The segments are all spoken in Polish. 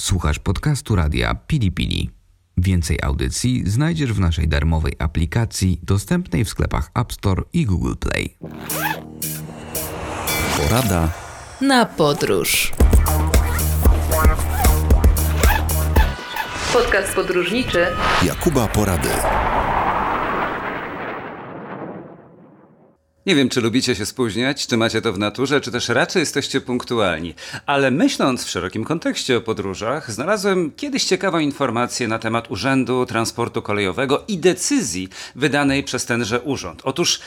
Słuchasz podcastu radia Pili Pili. Więcej audycji znajdziesz w naszej darmowej aplikacji dostępnej w sklepach App Store i Google Play. Porada na podróż. Podcast podróżniczy Jakuba Porady. Nie wiem, czy lubicie się spóźniać, czy macie to w naturze, czy też raczej jesteście punktualni. Ale myśląc w szerokim kontekście o podróżach, znalazłem kiedyś ciekawą informację na temat Urzędu Transportu Kolejowego i decyzji wydanej przez tenże urząd. Otóż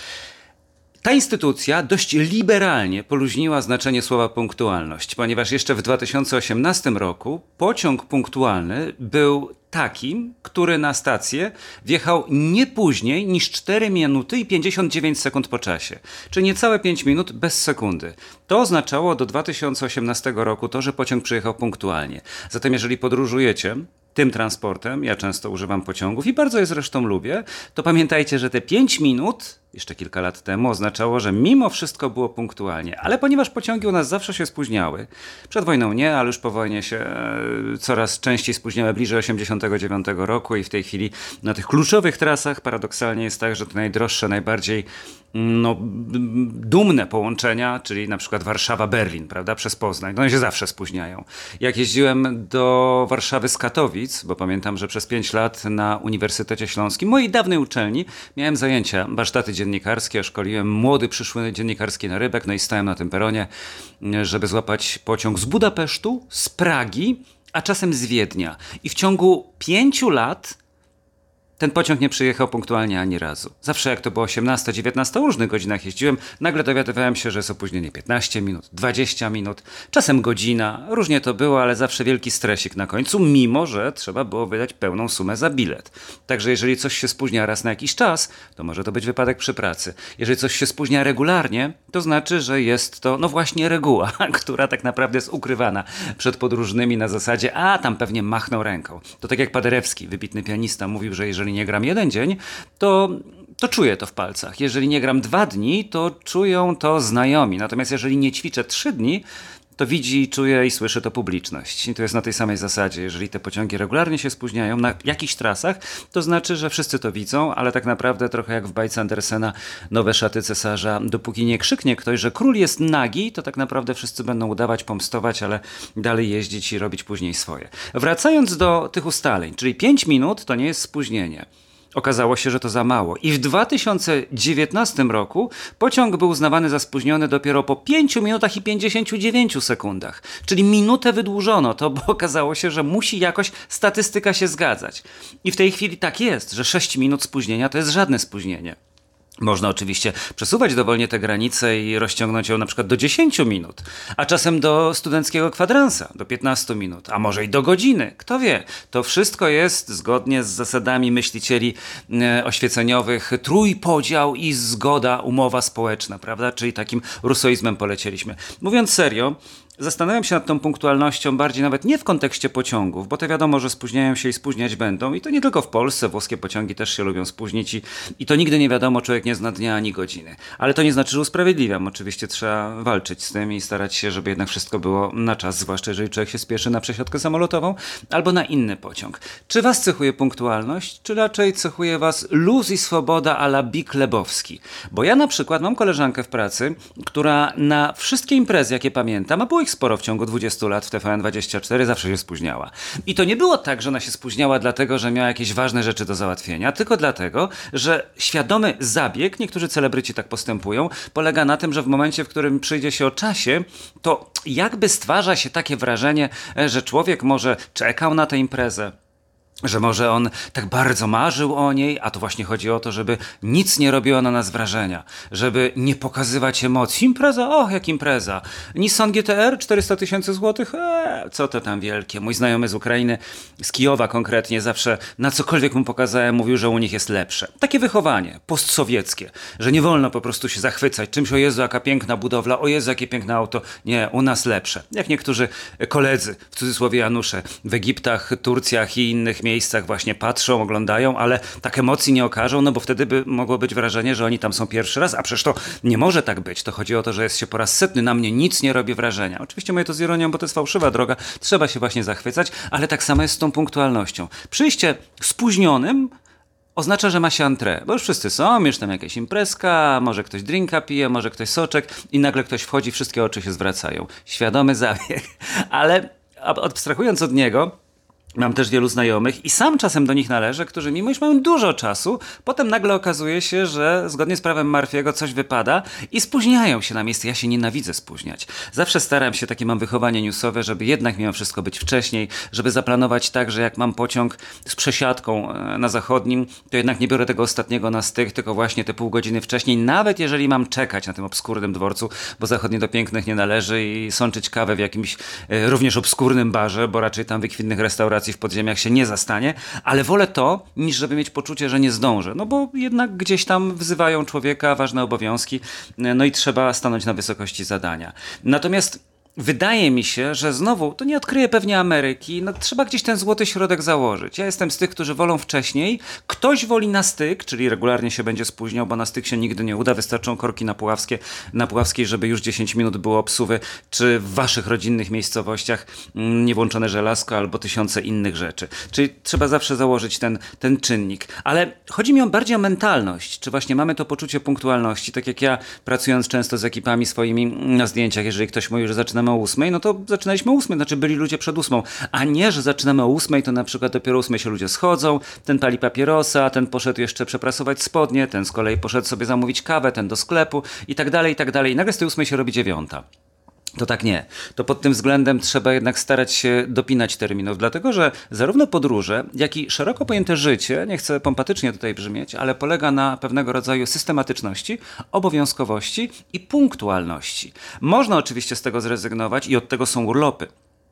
ta instytucja dość liberalnie poluźniła znaczenie słowa punktualność, ponieważ jeszcze w 2018 roku pociąg punktualny był takim, który na stację wjechał nie później niż 4 minuty i 59 sekund po czasie, czyli niecałe 5 minut bez sekundy. To oznaczało do 2018 roku to, że pociąg przyjechał punktualnie. Zatem jeżeli podróżujecie tym transportem, ja często używam pociągów i bardzo je zresztą lubię, to pamiętajcie, że te 5 minut jeszcze kilka lat temu oznaczało, że mimo wszystko było punktualnie. Ale ponieważ pociągi u nas zawsze się spóźniały, przed wojną nie, ale już po wojnie się e, coraz częściej spóźniały, bliżej 89 roku i w tej chwili na tych kluczowych trasach paradoksalnie jest tak, że te najdroższe, najbardziej no, dumne połączenia, czyli na przykład Warszawa-Berlin, prawda, przez Poznań, no one się zawsze spóźniają. Jak jeździłem do Warszawy z Katowic, bo pamiętam, że przez 5 lat na Uniwersytecie Śląskim, mojej dawnej uczelni, miałem zajęcia, warsztaty dziennikarskie, szkoliłem młody przyszły dziennikarski na rybek, no i stałem na tym peronie, żeby złapać pociąg z Budapesztu, z Pragi, a czasem z Wiednia. I w ciągu pięciu lat ten pociąg nie przyjechał punktualnie ani razu. Zawsze jak to było 18, 19, o różnych godzinach jeździłem, nagle dowiadywałem się, że jest opóźnienie 15 minut, 20 minut, czasem godzina. Różnie to było, ale zawsze wielki stresik na końcu, mimo że trzeba było wydać pełną sumę za bilet. Także jeżeli coś się spóźnia raz na jakiś czas, to może to być wypadek przy pracy. Jeżeli coś się spóźnia regularnie, to znaczy, że jest to no właśnie reguła, która tak naprawdę jest ukrywana przed podróżnymi na zasadzie, a tam pewnie machnął ręką. To tak jak Paderewski, wybitny pianista, mówił, że jeżeli jeżeli nie gram jeden dzień, to, to czuję to w palcach. Jeżeli nie gram dwa dni, to czują to znajomi. Natomiast jeżeli nie ćwiczę trzy dni, to widzi, czuje i słyszy to publiczność. I to jest na tej samej zasadzie. Jeżeli te pociągi regularnie się spóźniają na jakichś trasach, to znaczy, że wszyscy to widzą, ale tak naprawdę trochę jak w bajce Andersena Nowe szaty cesarza, dopóki nie krzyknie ktoś, że król jest nagi, to tak naprawdę wszyscy będą udawać, pomstować, ale dalej jeździć i robić później swoje. Wracając do tych ustaleń, czyli 5 minut to nie jest spóźnienie. Okazało się, że to za mało. I w 2019 roku pociąg był uznawany za spóźniony dopiero po 5 minutach i 59 sekundach. Czyli minutę wydłużono to, bo okazało się, że musi jakoś statystyka się zgadzać. I w tej chwili tak jest, że 6 minut spóźnienia to jest żadne spóźnienie. Można oczywiście przesuwać dowolnie te granice i rozciągnąć ją na przykład do 10 minut, a czasem do studenckiego kwadransa, do 15 minut, a może i do godziny. Kto wie? To wszystko jest zgodnie z zasadami myślicieli e, oświeceniowych trójpodział i zgoda, umowa społeczna, prawda? Czyli takim rusoizmem polecieliśmy. Mówiąc serio, Zastanawiam się nad tą punktualnością bardziej nawet nie w kontekście pociągów, bo to wiadomo, że spóźniają się i spóźniać będą. I to nie tylko w Polsce, włoskie pociągi też się lubią spóźnić i, i to nigdy nie wiadomo, człowiek nie zna dnia ani godziny. Ale to nie znaczy, że usprawiedliwiam. Oczywiście trzeba walczyć z tym i starać się, żeby jednak wszystko było na czas, zwłaszcza jeżeli człowiek się spieszy na przesiadkę samolotową albo na inny pociąg. Czy was cechuje punktualność, czy raczej cechuje was luz i swoboda a la Bik Lebowski? Bo ja na przykład mam koleżankę w pracy, która na wszystkie imprezy, jakie pamiętam, a było ich ich sporo w ciągu 20 lat w TVN24, zawsze się spóźniała. I to nie było tak, że ona się spóźniała dlatego, że miała jakieś ważne rzeczy do załatwienia, tylko dlatego, że świadomy zabieg, niektórzy celebryci tak postępują, polega na tym, że w momencie, w którym przyjdzie się o czasie, to jakby stwarza się takie wrażenie, że człowiek może czekał na tę imprezę, że może on tak bardzo marzył o niej, a to właśnie chodzi o to, żeby nic nie robiło na nas wrażenia, żeby nie pokazywać emocji. Impreza, och, jak impreza. Nissan GTR, 400 tysięcy złotych, eee, co to tam wielkie. Mój znajomy z Ukrainy, z Kijowa konkretnie, zawsze na cokolwiek mu pokazałem, mówił, że u nich jest lepsze. Takie wychowanie, postsowieckie, że nie wolno po prostu się zachwycać czymś, o Jezu, jaka piękna budowla, o Jezu, jakie piękne auto. Nie, u nas lepsze. Jak niektórzy koledzy, w cudzysłowie Janusze, w Egiptach, Turcjach i innych miejscach właśnie patrzą, oglądają, ale tak emocji nie okażą, no bo wtedy by mogło być wrażenie, że oni tam są pierwszy raz, a przecież to nie może tak być. To chodzi o to, że jest się po raz setny, na mnie nic nie robi wrażenia. Oczywiście mówię to z ironią, bo to jest fałszywa droga, trzeba się właśnie zachwycać, ale tak samo jest z tą punktualnością. Przyjście spóźnionym oznacza, że ma się antre, bo już wszyscy są, już tam jakaś imprezka, może ktoś drinka pije, może ktoś soczek i nagle ktoś wchodzi, wszystkie oczy się zwracają. Świadomy zabieg. Ale abstrahując od niego, Mam też wielu znajomych i sam czasem do nich należę, którzy mimo iż mają dużo czasu, potem nagle okazuje się, że zgodnie z prawem Marfiego coś wypada i spóźniają się na miejsce. Ja się nienawidzę spóźniać. Zawsze staram się, takie mam wychowanie newsowe, żeby jednak mimo wszystko być wcześniej, żeby zaplanować tak, że jak mam pociąg z przesiadką e, na zachodnim, to jednak nie biorę tego ostatniego na styk, tylko właśnie te pół godziny wcześniej, nawet jeżeli mam czekać na tym obskurnym dworcu, bo zachodnie do pięknych nie należy i sączyć kawę w jakimś e, również obskurnym barze, bo raczej tam wykwintnych restauracji w podziemiach się nie zastanie, ale wolę to, niż żeby mieć poczucie, że nie zdążę. No bo jednak gdzieś tam wzywają człowieka, ważne obowiązki, no i trzeba stanąć na wysokości zadania. Natomiast Wydaje mi się, że znowu, to nie odkryje pewnie Ameryki, no trzeba gdzieś ten złoty środek założyć. Ja jestem z tych, którzy wolą wcześniej, ktoś woli na styk, czyli regularnie się będzie spóźniał, bo na styk się nigdy nie uda, wystarczą korki na, Puławskie, na Puławskiej, żeby już 10 minut było obsuwy, czy w waszych rodzinnych miejscowościach mm, niewłączone żelazko albo tysiące innych rzeczy. Czyli trzeba zawsze założyć ten, ten czynnik. Ale chodzi mi o bardziej o mentalność, czy właśnie mamy to poczucie punktualności, tak jak ja pracując często z ekipami swoimi na zdjęciach, jeżeli ktoś mówi, że zaczynamy zaczynamy o ósmej, no to zaczynaliśmy o ósmej, znaczy byli ludzie przed ósmą, a nie, że zaczynamy o ósmej, to na przykład dopiero o ósmej się ludzie schodzą, ten pali papierosa, ten poszedł jeszcze przeprasować spodnie, ten z kolei poszedł sobie zamówić kawę, ten do sklepu i tak dalej, i tak dalej. I nagle z tej ósmej się robi dziewiąta. To tak nie. To pod tym względem trzeba jednak starać się dopinać terminów, dlatego że zarówno podróże, jak i szeroko pojęte życie, nie chcę pompatycznie tutaj brzmieć, ale polega na pewnego rodzaju systematyczności, obowiązkowości i punktualności. Można oczywiście z tego zrezygnować i od tego są urlopy.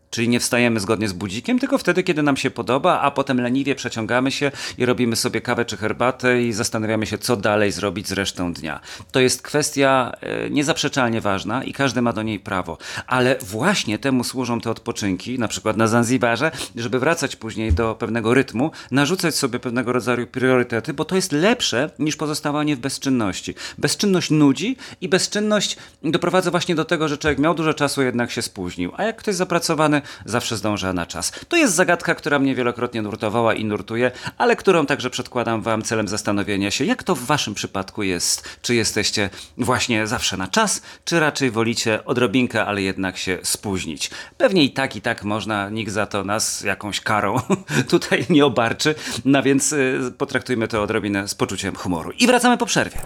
Czyli nie wstajemy zgodnie z budzikiem, tylko wtedy, kiedy nam się podoba, a potem leniwie przeciągamy się i robimy sobie kawę czy herbatę i zastanawiamy się, co dalej zrobić z resztą dnia. To jest kwestia e, niezaprzeczalnie ważna i każdy ma do niej prawo. Ale właśnie temu służą te odpoczynki, na przykład na Zanzibarze, żeby wracać później do pewnego rytmu, narzucać sobie pewnego rodzaju priorytety, bo to jest lepsze niż pozostawanie w bezczynności. Bezczynność nudzi i bezczynność doprowadza właśnie do tego, że człowiek miał dużo czasu, jednak się spóźnił. A jak ktoś zapracowany, zawsze zdąża na czas. To jest zagadka, która mnie wielokrotnie nurtowała i nurtuje, ale którą także przedkładam Wam celem zastanowienia się, jak to w Waszym przypadku jest. Czy jesteście właśnie zawsze na czas, czy raczej wolicie odrobinkę, ale jednak się spóźnić. Pewnie i tak, i tak można, nikt za to nas jakąś karą tutaj nie obarczy, no więc y, potraktujmy to odrobinę z poczuciem humoru. I wracamy po przerwie.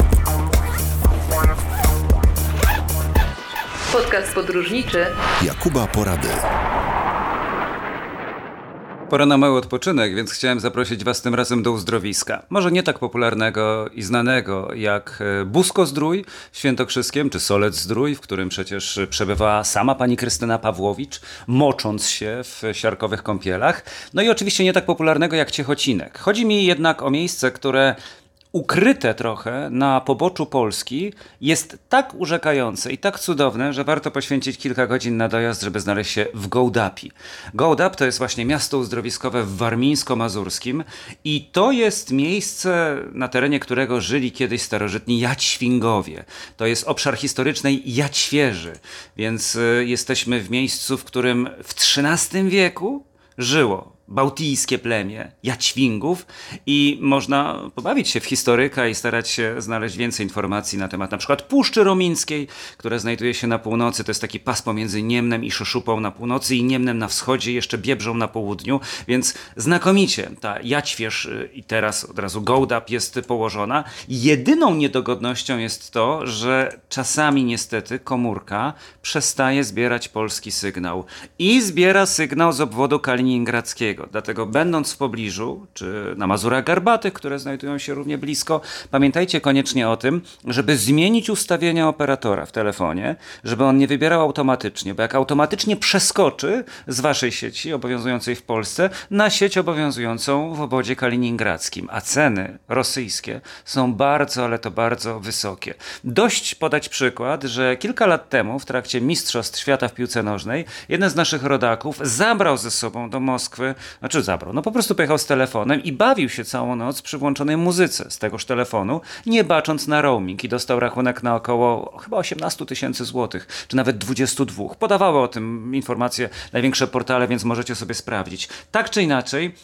Podcast podróżniczy Jakuba Porady. Pora na mały odpoczynek, więc chciałem zaprosić Was tym razem do uzdrowiska. Może nie tak popularnego i znanego jak e, Busko Zdrój w Świętokrzyskiem, czy Solec Zdrój, w którym przecież przebywała sama pani Krystyna Pawłowicz, mocząc się w siarkowych kąpielach. No i oczywiście nie tak popularnego jak Ciechocinek. Chodzi mi jednak o miejsce, które ukryte trochę na poboczu Polski jest tak urzekające i tak cudowne, że warto poświęcić kilka godzin na dojazd, żeby znaleźć się w Gołdapi. Gołdap to jest właśnie miasto uzdrowiskowe w Warmińsko-Mazurskim i to jest miejsce, na terenie którego żyli kiedyś starożytni Jaćwingowie. To jest obszar historycznej Jaćwieży, więc y, jesteśmy w miejscu, w którym w XIII wieku żyło bałtyjskie plemię Jaćwingów i można pobawić się w historyka i starać się znaleźć więcej informacji na temat na przykład Puszczy Romińskiej, która znajduje się na północy, to jest taki pas pomiędzy Niemnem i Szoszupą na północy i Niemnem na wschodzie, jeszcze Biebrzą na południu, więc znakomicie ta Jaćwierz y, i teraz od razu Gołdap jest położona. Jedyną niedogodnością jest to, że czasami niestety komórka przestaje zbierać polski sygnał i zbiera sygnał z obwodu kaliningradzkiego. Dlatego będąc w pobliżu, czy na Mazurach Garbatych, które znajdują się równie blisko, pamiętajcie koniecznie o tym, żeby zmienić ustawienia operatora w telefonie, żeby on nie wybierał automatycznie, bo jak automatycznie przeskoczy z waszej sieci obowiązującej w Polsce na sieć obowiązującą w obodzie kaliningradzkim, a ceny rosyjskie są bardzo, ale to bardzo wysokie. Dość podać przykład, że kilka lat temu w trakcie Mistrzostw Świata w piłce nożnej jeden z naszych rodaków zabrał ze sobą do Moskwy Znaczy zabrał, no po prostu pojechał z telefonem i bawił się całą noc przy włączonej muzyce z tegoż telefonu, nie bacząc na roaming i dostał rachunek na około chyba 18 tysięcy złotych, czy nawet 22. Podawały o tym informacje największe portale, więc możecie sobie sprawdzić. Tak czy inaczej,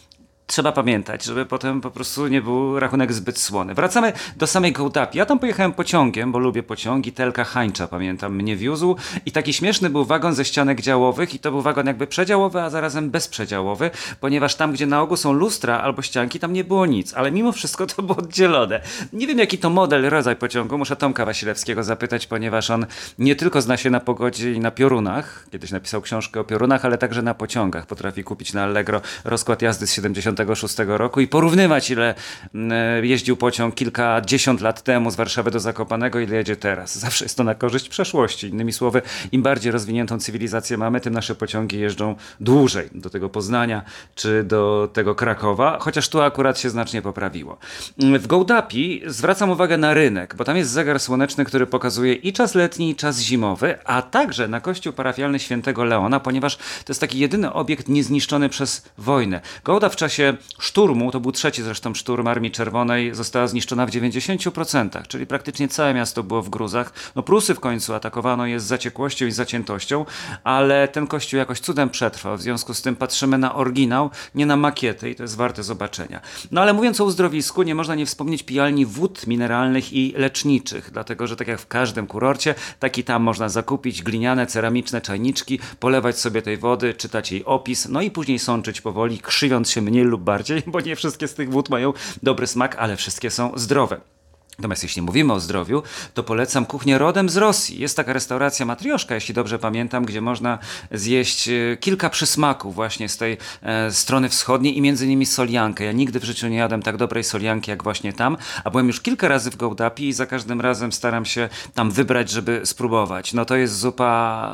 trzeba pamiętać, żeby potem po prostu nie był rachunek zbyt słony. Wracamy do samej Gołdapi. Ja tam pojechałem pociągiem, bo lubię pociągi. Telka Hańcza, pamiętam, mnie wiózł. I taki śmieszny był wagon ze ścianek działowych i to był wagon jakby przedziałowy, a zarazem bezprzedziałowy, ponieważ tam, gdzie na ogół są lustra albo ścianki, tam nie było nic. Ale mimo wszystko to było oddzielone. Nie wiem, jaki to model, rodzaj pociągu. Muszę Tomka Wasilewskiego zapytać, ponieważ on nie tylko zna się na pogodzie i na piorunach. Kiedyś napisał książkę o piorunach, ale także na pociągach. Potrafi kupić na Allegro rozkład jazdy z 70 1996 roku i porównywać, ile mm, jeździł pociąg kilkadziesiąt lat temu z Warszawy do Zakopanego, ile jedzie teraz. Zawsze jest to na korzyść przeszłości. Innymi słowy, im bardziej rozwiniętą cywilizację mamy, tym nasze pociągi jeżdżą dłużej do tego Poznania czy do tego Krakowa, chociaż tu akurat się znacznie poprawiło. W Gołdapi zwracam uwagę na rynek, bo tam jest zegar słoneczny, który pokazuje i czas letni, i czas zimowy, a także na kościół parafialny świętego Leona, ponieważ to jest taki jedyny obiekt niezniszczony przez wojnę. Gołda w czasie szturmu, to był trzeci zresztą szturm Armii Czerwonej, została zniszczona w 90%, czyli praktycznie całe miasto było w gruzach. No Prusy w końcu atakowano je z zaciekłością i zaciętością, ale ten kościół jakoś cudem przetrwał, w związku z tym patrzymy na oryginał, nie na makietę i to jest warte zobaczenia. No ale mówiąc o uzdrowisku, nie można nie wspomnieć pijalni wód mineralnych i leczniczych, dlatego że tak jak w każdym kurorcie, taki tam można zakupić gliniane, ceramiczne czajniczki, polewać sobie tej wody, czytać jej opis, no i później sączyć powoli, krzywiąc się mniej lub bardziej, bo nie wszystkie z tych wód mają dobry smak, ale wszystkie są zdrowe. Natomiast jeśli mówimy o zdrowiu, to polecam kuchnię rodem z Rosji. Jest taka restauracja Matrioszka, jeśli dobrze pamiętam, gdzie można zjeść e, kilka przysmaków właśnie z tej e, strony wschodniej i między innymi soliankę. Ja nigdy w życiu nie jadłem tak dobrej solianki jak właśnie tam, a byłem już kilka razy w Gołdapi i za każdym razem staram się tam wybrać, żeby spróbować. No to jest zupa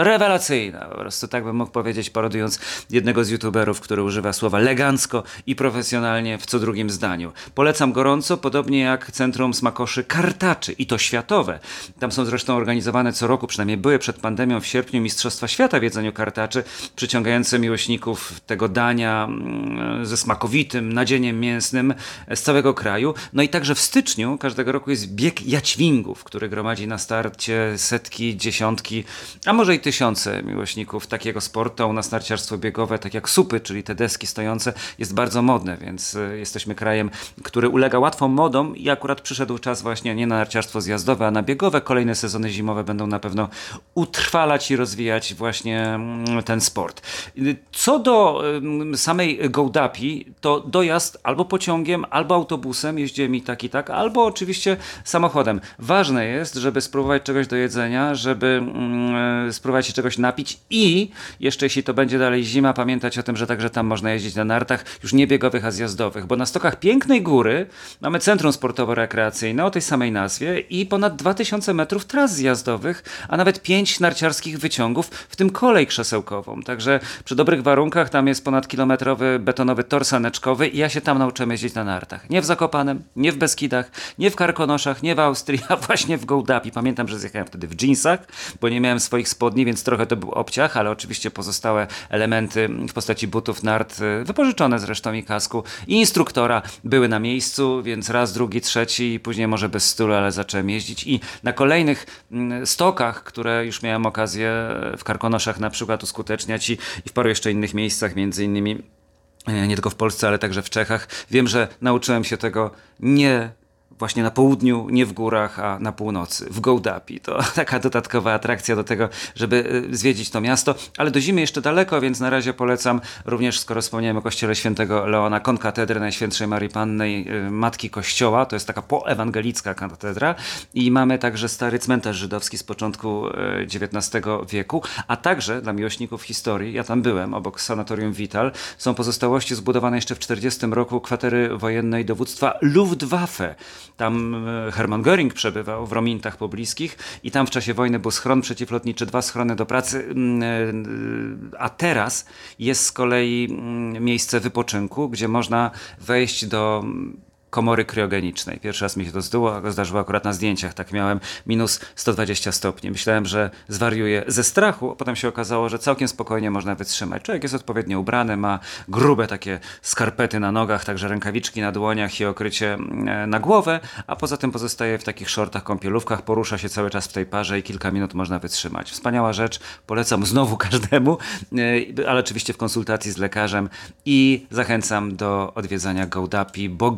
e, rewelacyjna, po prostu tak bym mógł powiedzieć, parodując jednego z youtuberów, który używa słowa elegancko i profesjonalnie w co drugim zdaniu. Polecam gorąco, podobnie jak Centrum Smakoszy Kartaczy i to światowe. Tam są zresztą organizowane co roku, przynajmniej były przed pandemią w sierpniu Mistrzostwa Świata w jedzeniu kartaczy, przyciągające miłośników tego dania mm, ze smakowitym nadzieniem mięsnym z całego kraju. No i także w styczniu każdego roku jest bieg jaćwingów, który gromadzi na starcie setki, dziesiątki, a może i tysiące miłośników takiego sportu. U nas narciarstwo biegowe, tak jak supy, czyli te deski stojące, jest bardzo modne, więc y, jesteśmy krajem, który ulega łatwą modom i akurat przyszedł czas właśnie nie na narciarstwo zjazdowe, a na biegowe. Kolejne sezony zimowe będą na pewno utrwalać i rozwijać właśnie mm, ten sport. Co do samej Gołdapi, to dojazd albo pociągiem, albo autobusem, jeździłem i tak i tak, albo oczywiście samochodem. Ważne jest, żeby spróbować czegoś do jedzenia, żeby mm, spróbować się czegoś napić i jeszcze jeśli to będzie dalej zima, pamiętać o tym, że także tam można jeździć na nartach, już nie biegowych, a zjazdowych, bo na stokach Pięknej Góry mamy centrum sportowe rekreacyjne o tej samej nazwie i ponad 2000 metrów tras zjazdowych, a nawet 5 narciarskich wyciągów, w tym kolej krzesełkową. Także przy dobrych warunkach tam jest ponad kilometrowy betonowy tor saneczkowy i ja się tam nauczyłem jeździć na nartach. Nie w Zakopanem, nie w Beskidach, nie w Karkonoszach, nie w Austrii, a właśnie w Gołdapi. Pamiętam, że zjechałem wtedy w jeansach, bo nie miałem swoich spodni, więc trochę to był obciach, ale oczywiście pozostałe elementy w postaci butów, nart, wypożyczone zresztą i kasku i instruktora były na miejscu, więc raz, drugi, trzeci i później może bez stylu, ale zacząłem jeździć i na kolejnych mm, stokach, które już miałem okazję w Karkonoszach na przykład uskuteczniać i, i w paru jeszcze innych miejscach, między innymi e, nie tylko w Polsce, ale także w Czechach. Wiem, że nauczyłem się tego nie właśnie na południu, nie w górach, a na północy, w Gołdapi. To taka dodatkowa atrakcja do tego, żeby y, zwiedzić to miasto, ale do zimy jeszcze daleko, więc na razie polecam również, skoro wspomniałem o kościele świętego Leona, konkatedry Najświętszej Marii Pannej, y, Matki Kościoła, to jest taka poewangelicka katedra i mamy także stary cmentarz żydowski z początku XIX y, wieku, a także dla miłośników historii, ja tam byłem, obok sanatorium Vital, są pozostałości zbudowane jeszcze w 40 roku kwatery wojennej dowództwa Luftwaffe. Tam e, Hermann Göring przebywał w Romintach pobliskich i tam w czasie wojny był schron przeciwlotniczy, dwa schrony do pracy, mm, e, a teraz jest z kolei mm, miejsce wypoczynku, gdzie można wejść do komory kryogenicznej. Pierwszy raz mi się to zdarzyło, zdarzyło akurat na zdjęciach, tak miałem minus 120 stopni. Myślałem, że zwariuję ze strachu, a potem się okazało, że całkiem spokojnie można wytrzymać. Człowiek jest odpowiednio ubrany, ma grube takie skarpety na nogach, także rękawiczki na dłoniach i okrycie mm, na głowę, a poza tym pozostaje w takich shortach, kąpielówkach, porusza się cały czas w tej parze i kilka minut można wytrzymać. Wspaniała rzecz, polecam znowu każdemu, e, ale oczywiście w konsultacji z lekarzem i zachęcam do odwiedzania Gołdapi, bo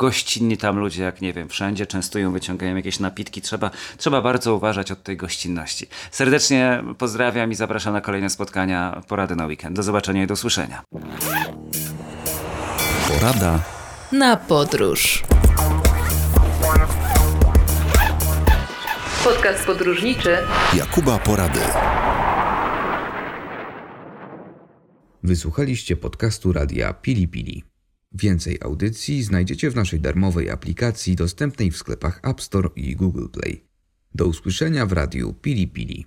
gościnni tam ludzie, jak nie wiem, wszędzie częstują, wyciągają jakieś napitki. Trzeba, trzeba bardzo uważać od tej gościnności. Serdecznie pozdrawiam i zapraszam na kolejne spotkania, porady na weekend. Do zobaczenia i do usłyszenia. Porada na podróż. Podcast podróżniczy Jakuba Porady. Wysłuchaliście podcastu radia Pili Pili. Więcej audycji znajdziecie w naszej darmowej aplikacji dostępnej w sklepach App Store i Google Play. Do usłyszenia w radiu Pili Pili.